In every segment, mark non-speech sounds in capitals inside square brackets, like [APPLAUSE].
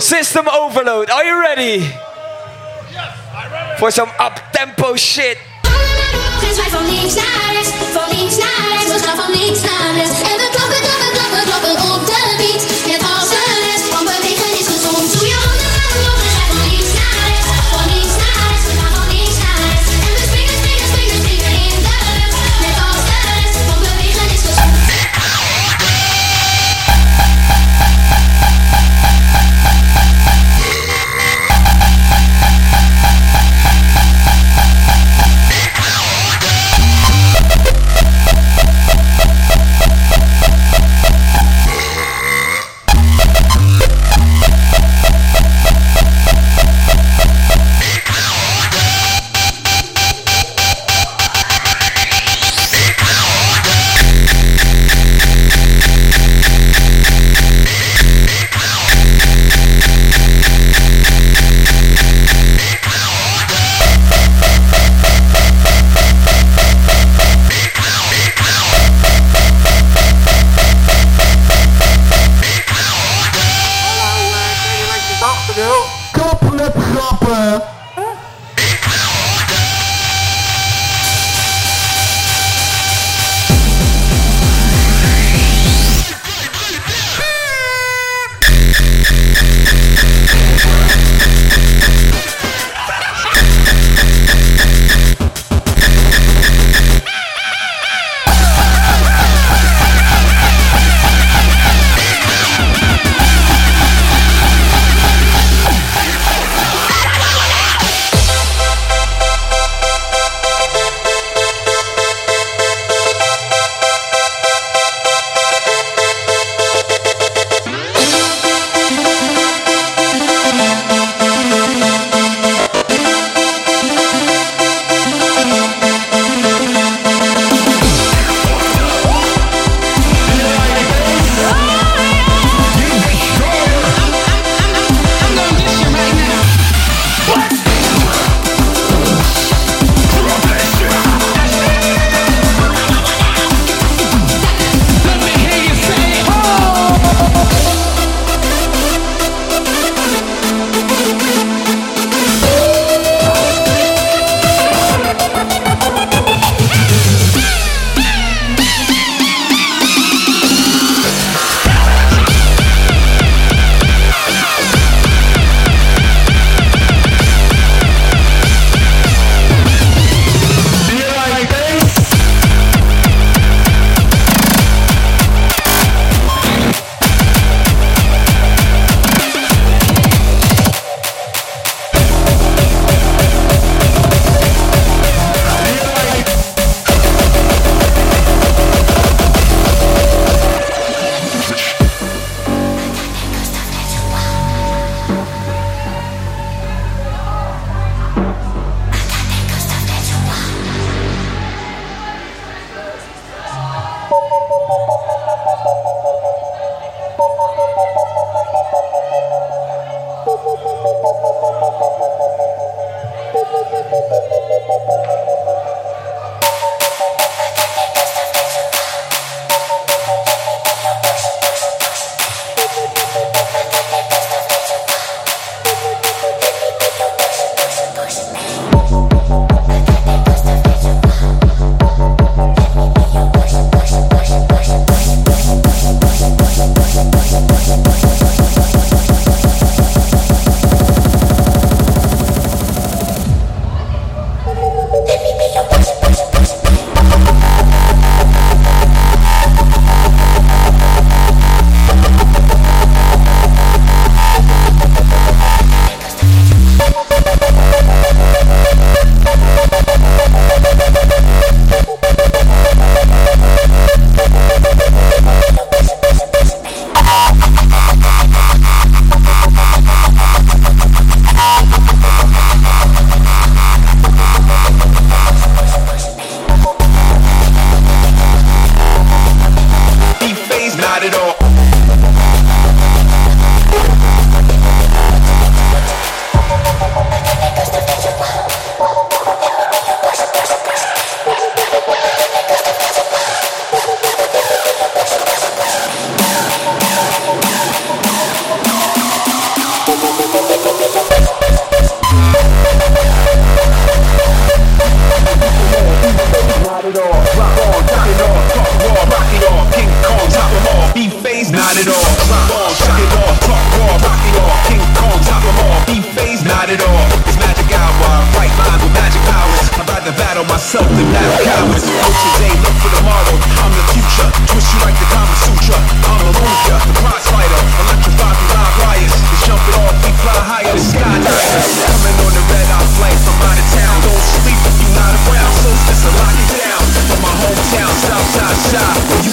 System overload. Are you ready? For some up tempo shit. not at all. Bomb, check it off, talk raw, rock it off. King Kong, top them all. Be phased, not at all. It's magic hour, right mind with magic powers. I'd rather battle myself than battle cowards. Coaches ain't look for tomorrow. I'm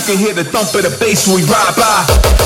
can hear the thump of the bass when we ride by.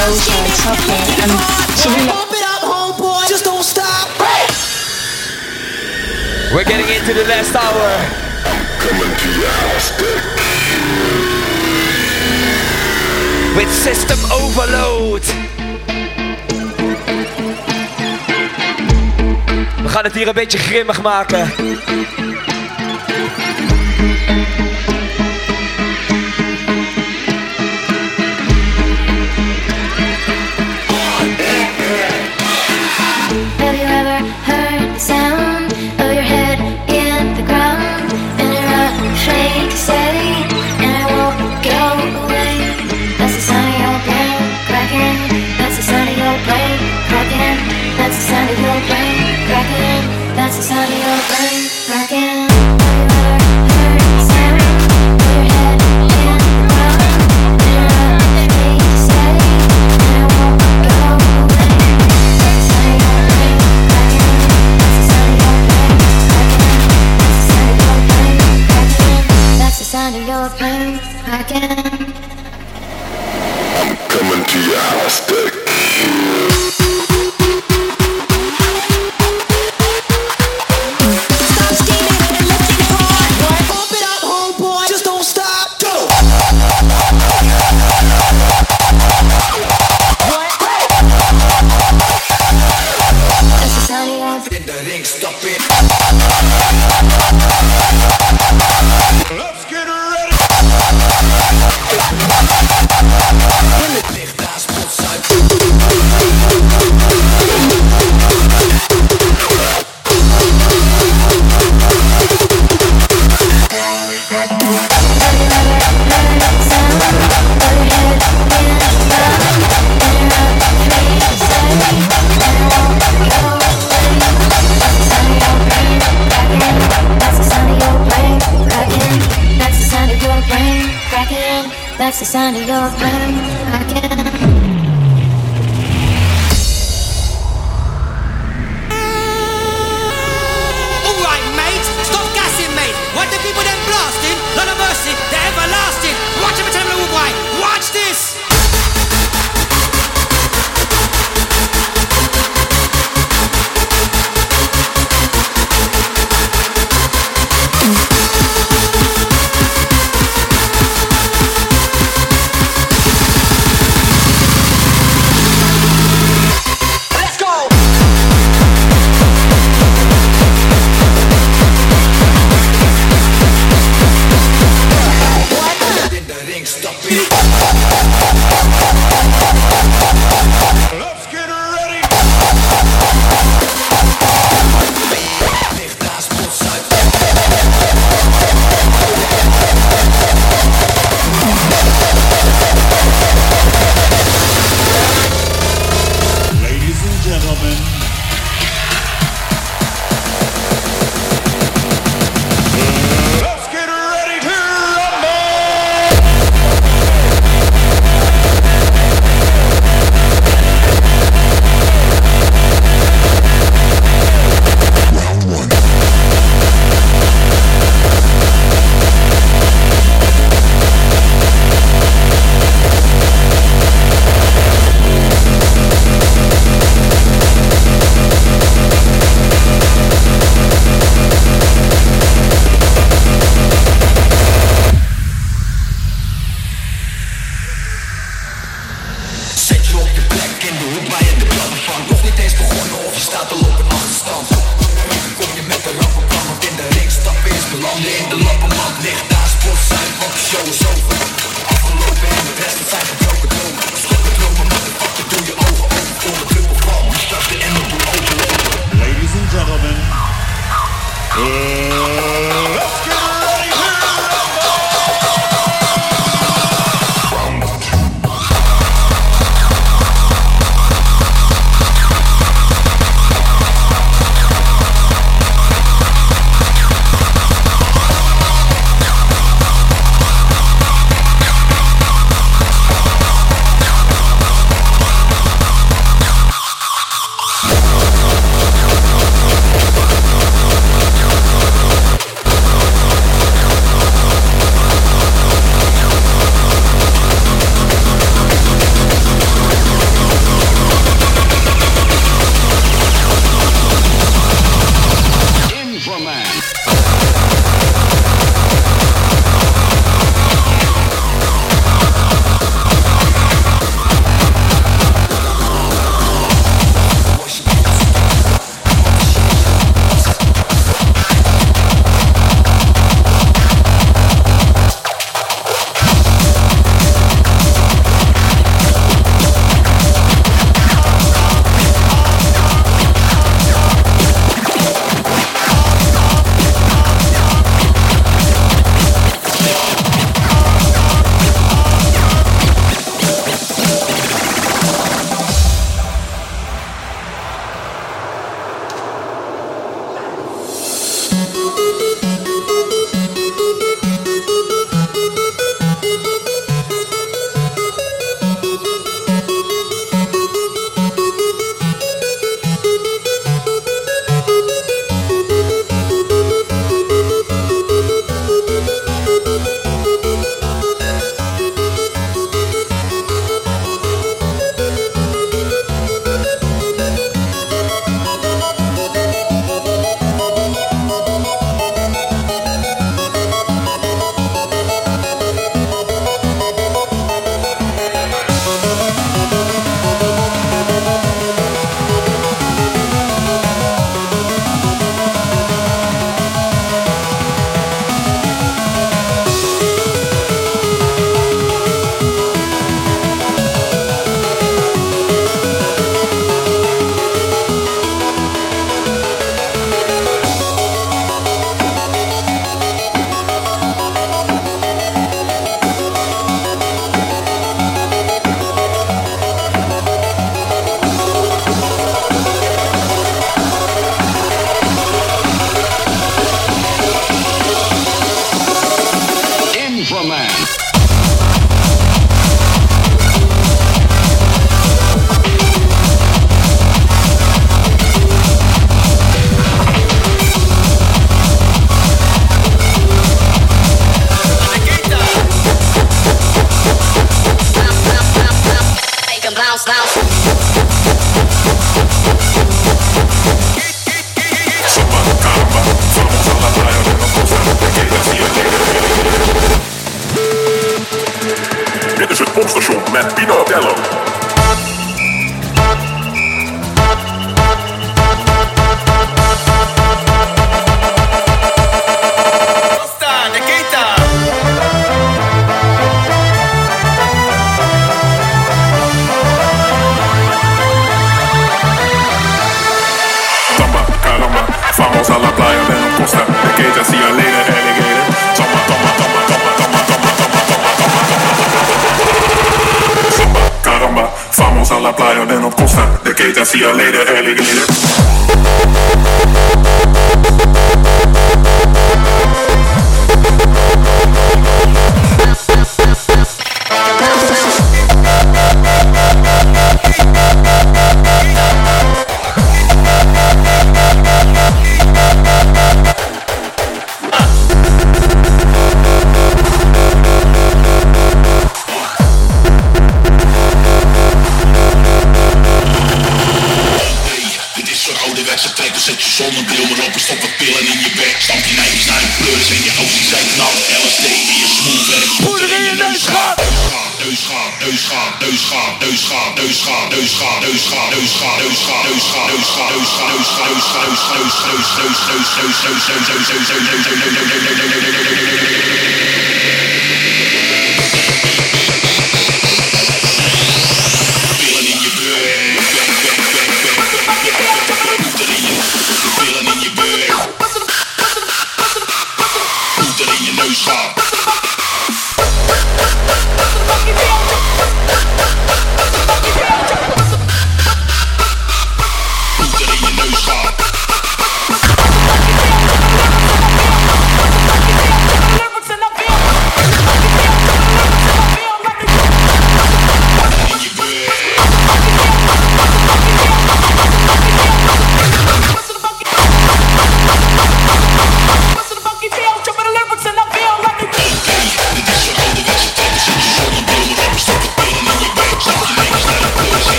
And stop. We're getting into the last hour. Coming to your house, With system overload. We gaan het hier een beetje grimmig maken. sound of your brain cracking. That's the sound of your brain.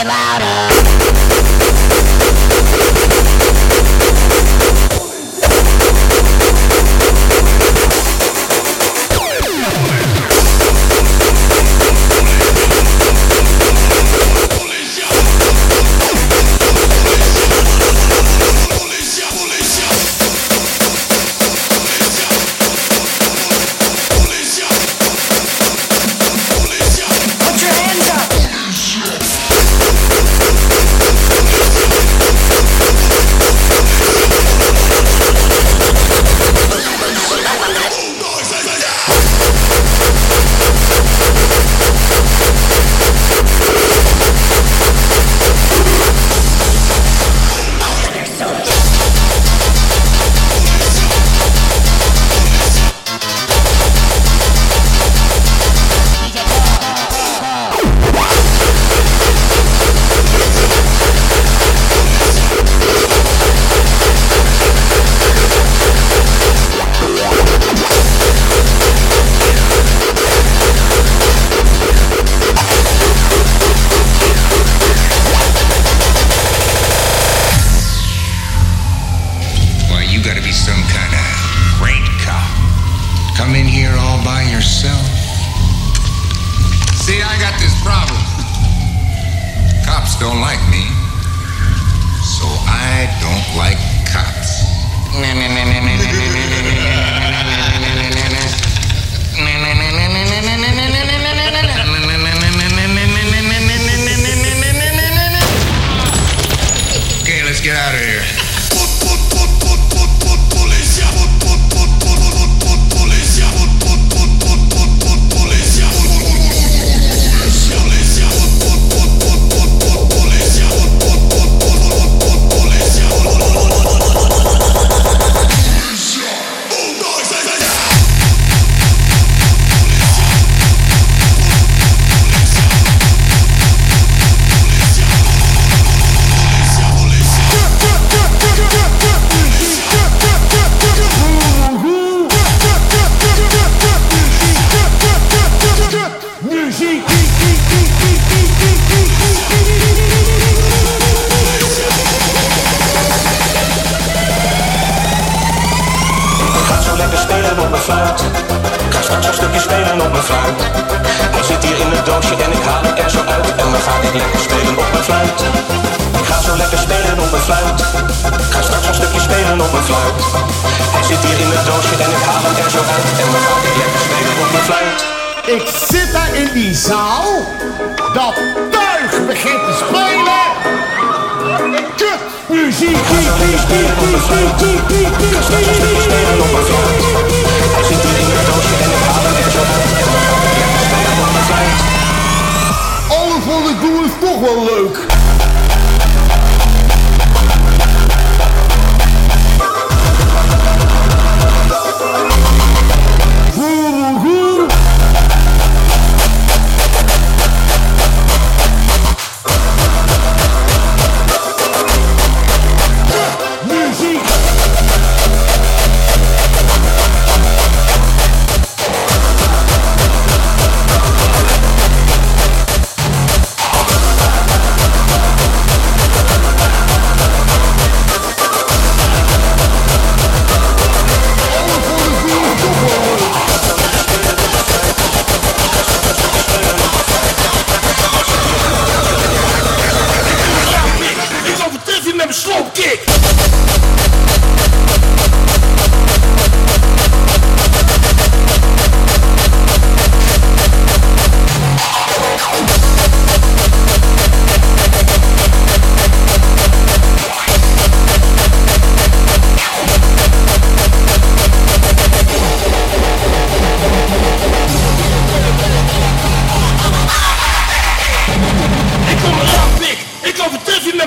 it louder. Ik zit daar in die zaal. Dat tuig begint te spelen. Kut! Muziek! Alle vonden ik doe is toch wel leuk.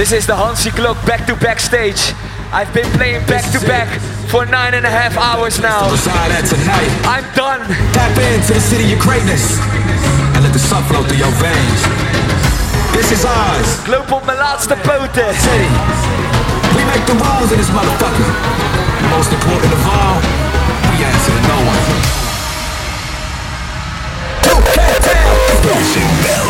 This is the Hansi clock back to back stage. I've been playing back to back for nine and a half hours now. I'm done. Tap into the city of greatness and let the sun flow through your veins. This is ours. Global, op the laatste poten. We make the rules in this motherfucker. Most important of all, we answer to no one. Two, ten, ten.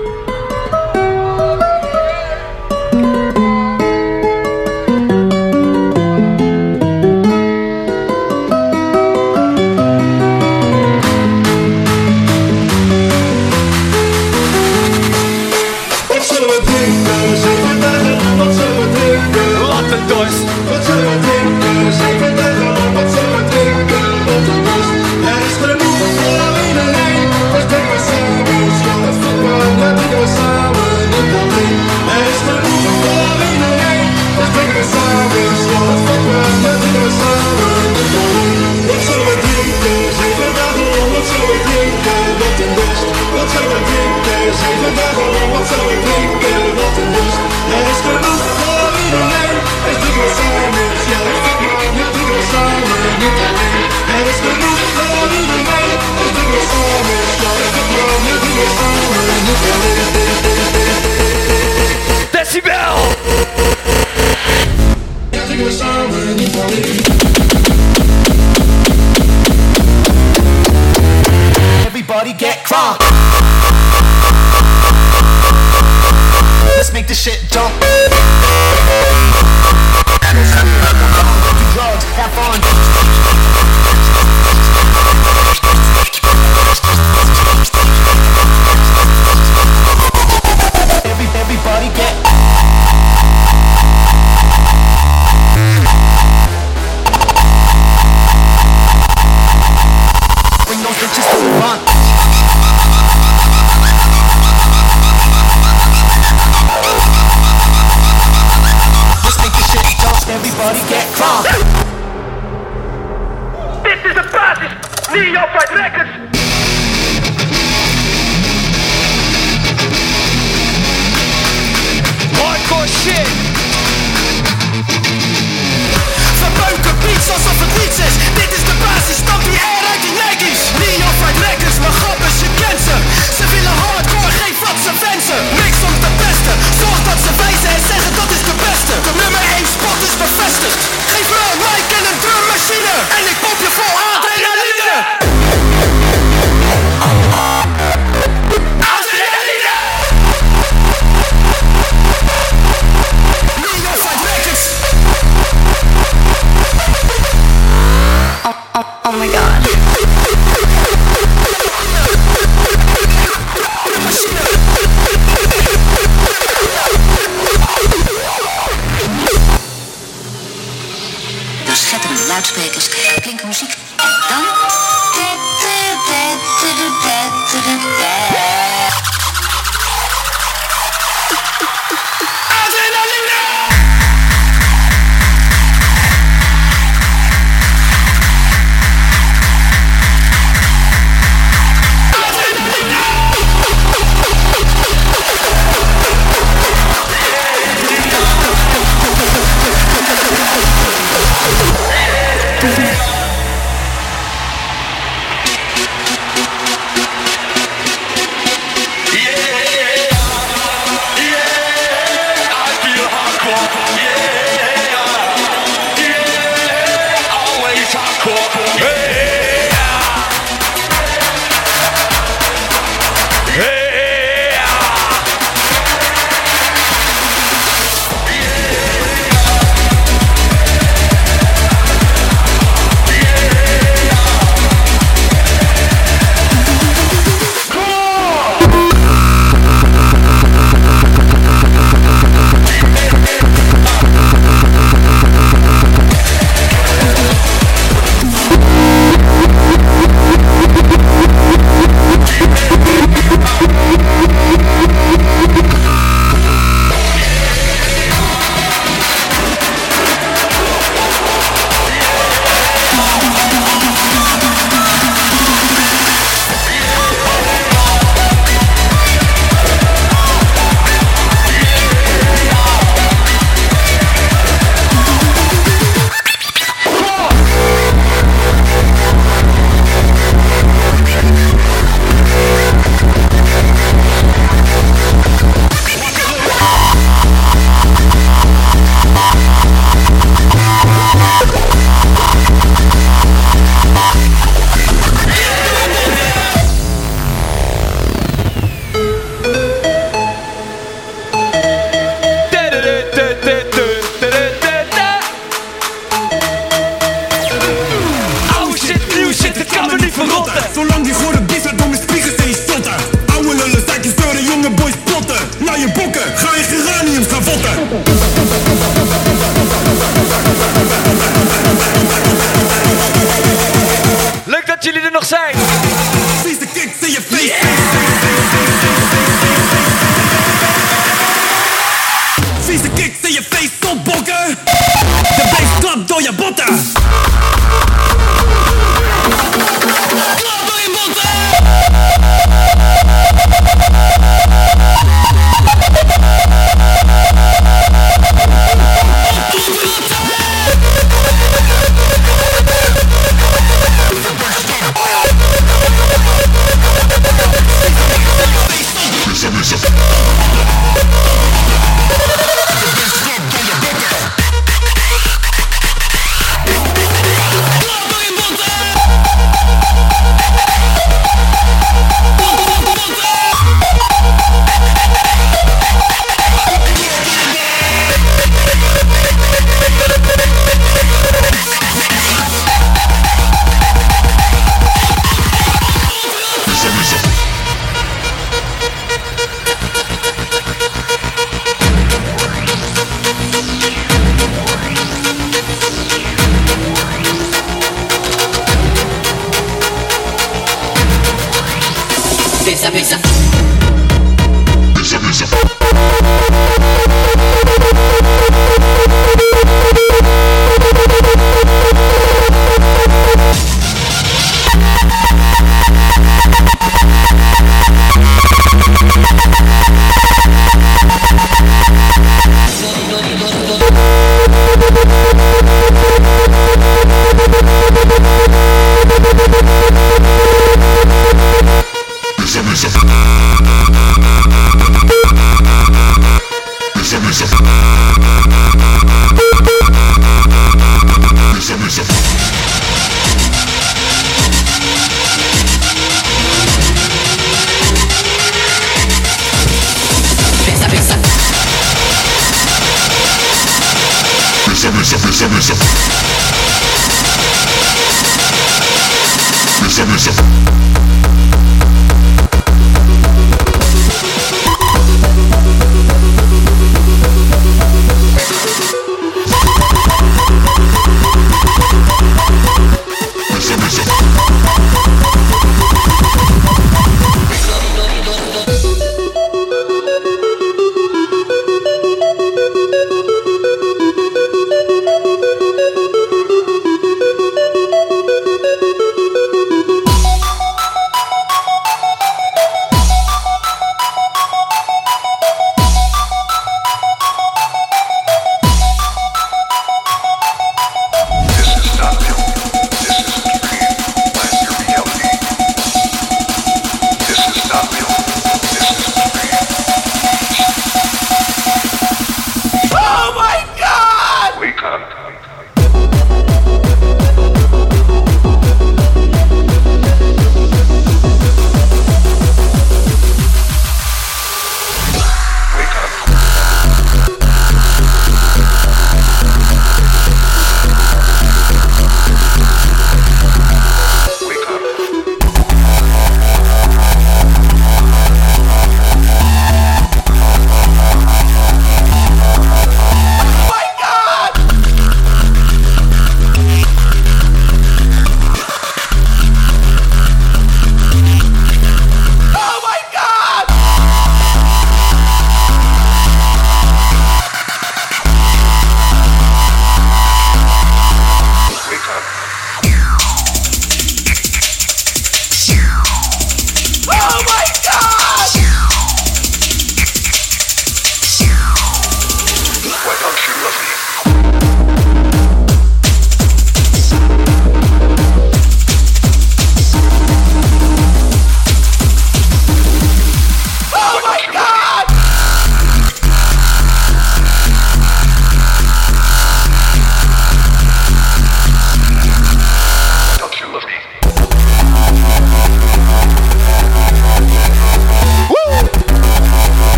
City Outside Records. Hardcore shit. Verbeuken beats alsof het niets is. Dit is de basis, dan die air uit die Nikes. Niet Outside maar grappig, je kent ze. Ze willen hardcore, geen wat ze wensen. Niks om te pesten, zorg dat ze wijzen en zeggen dat is de beste. De nummer 1 spot is bevestigd. Geef me een mic en een drummachine. En ik pop je vol adrenaline. 爱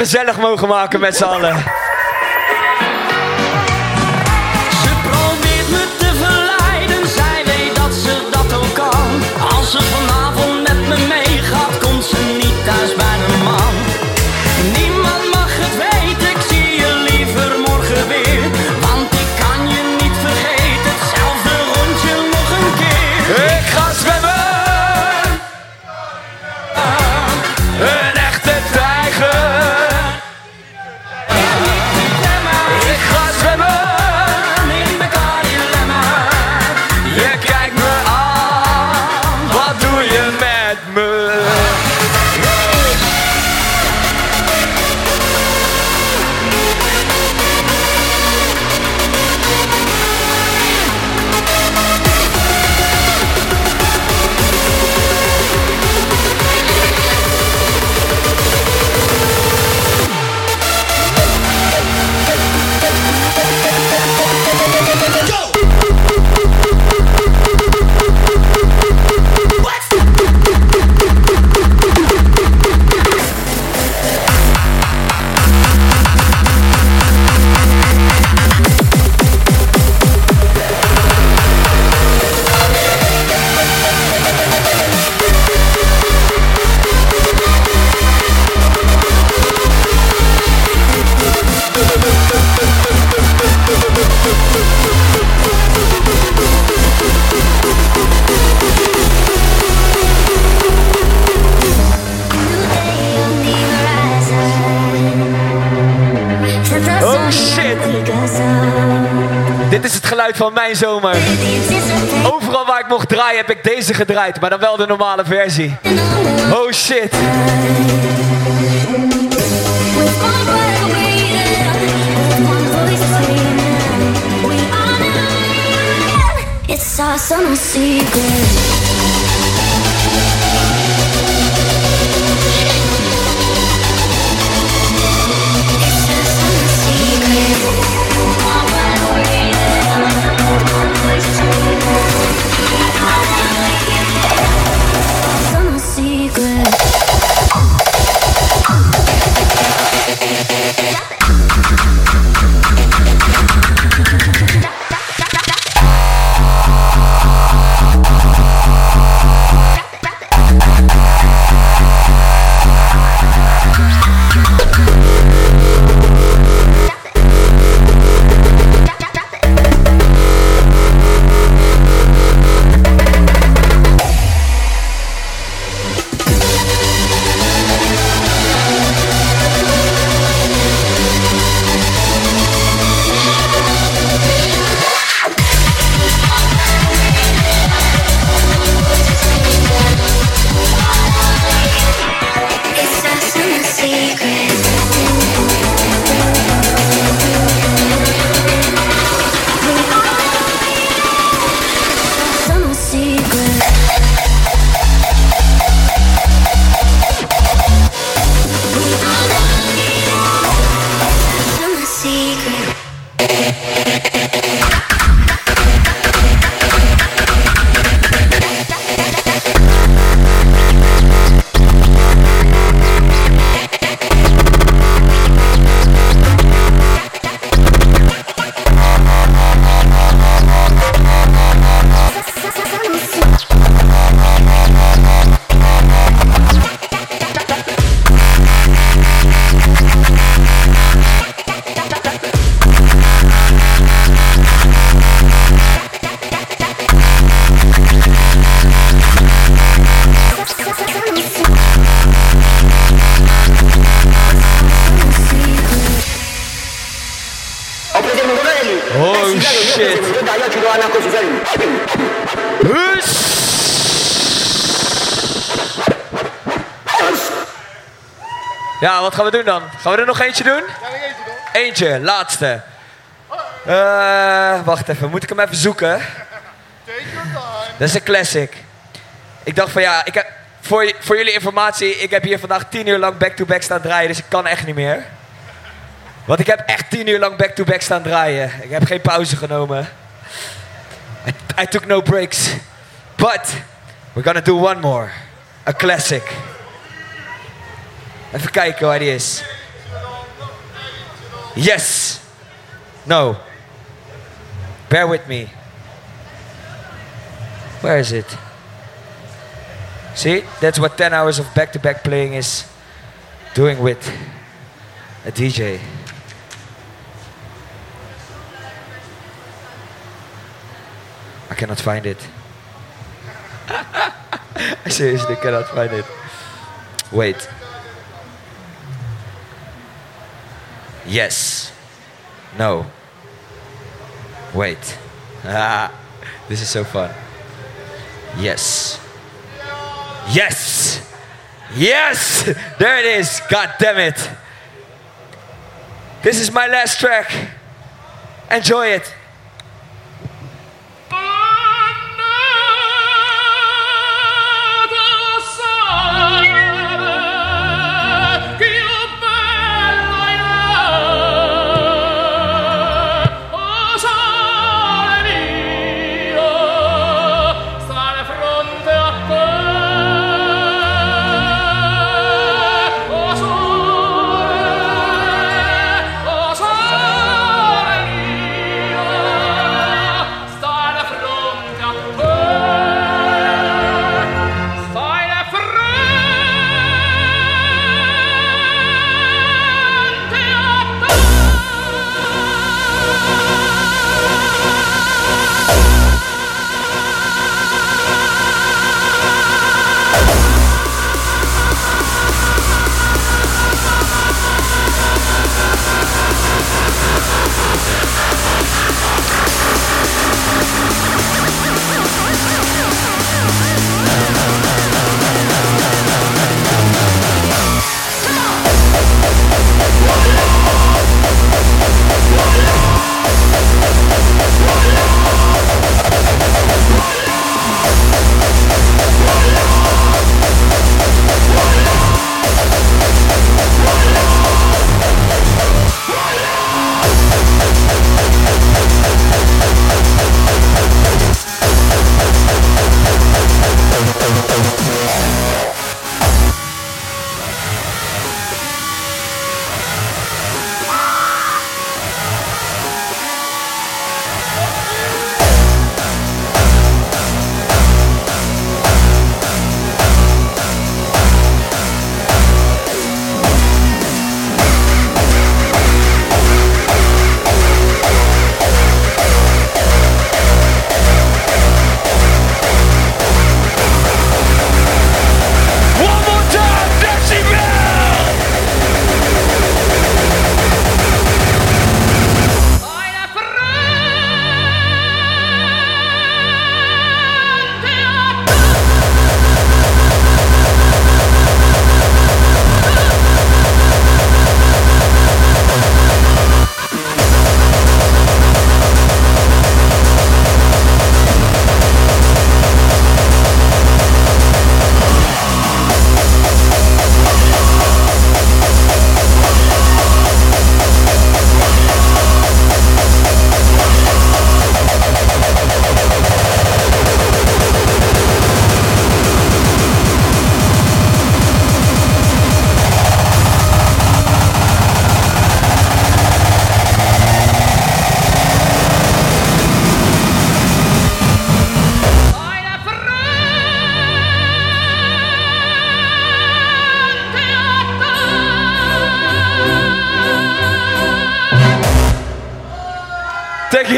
gezellig mogen maken met z'n allen. Oh shit. Dit is het geluid van mijn zomer. Overal waar ik mocht draaien heb ik deze gedraaid, maar dan wel de normale versie. Oh shit. It's our summer secret dan. Gaan we er nog eentje doen? Ja, eentje dan. Eentje, laatste. Eh, wacht even, moet ik hem even zoeken? Dat is een classic. Ik dacht van ja, ik heb, voor, voor jullie informatie, ik heb hier vandaag 10 uur lang back-to-back staan draaien, dus ik kan echt niet meer. Want ik heb echt 10 uur lang back-to-back staan draaien. Ik heb geen pauze genomen. I, I took no breaks. But we're gonna do one more. A classic. Even kijken waar die is. Yes. No. Bear with me. Where is it? See, that's what 10 hours of back to back playing is doing with a DJ. I cannot find it. [LAUGHS] I seriously cannot find it. Wait. Yes. No. Wait. Ah, this is so fun. Yes. Yes! Yes! [LAUGHS] There it is. God damn it. This is my last track. Enjoy it.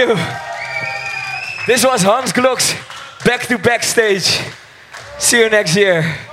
You. This was Hans Glocks back to backstage. See you next year.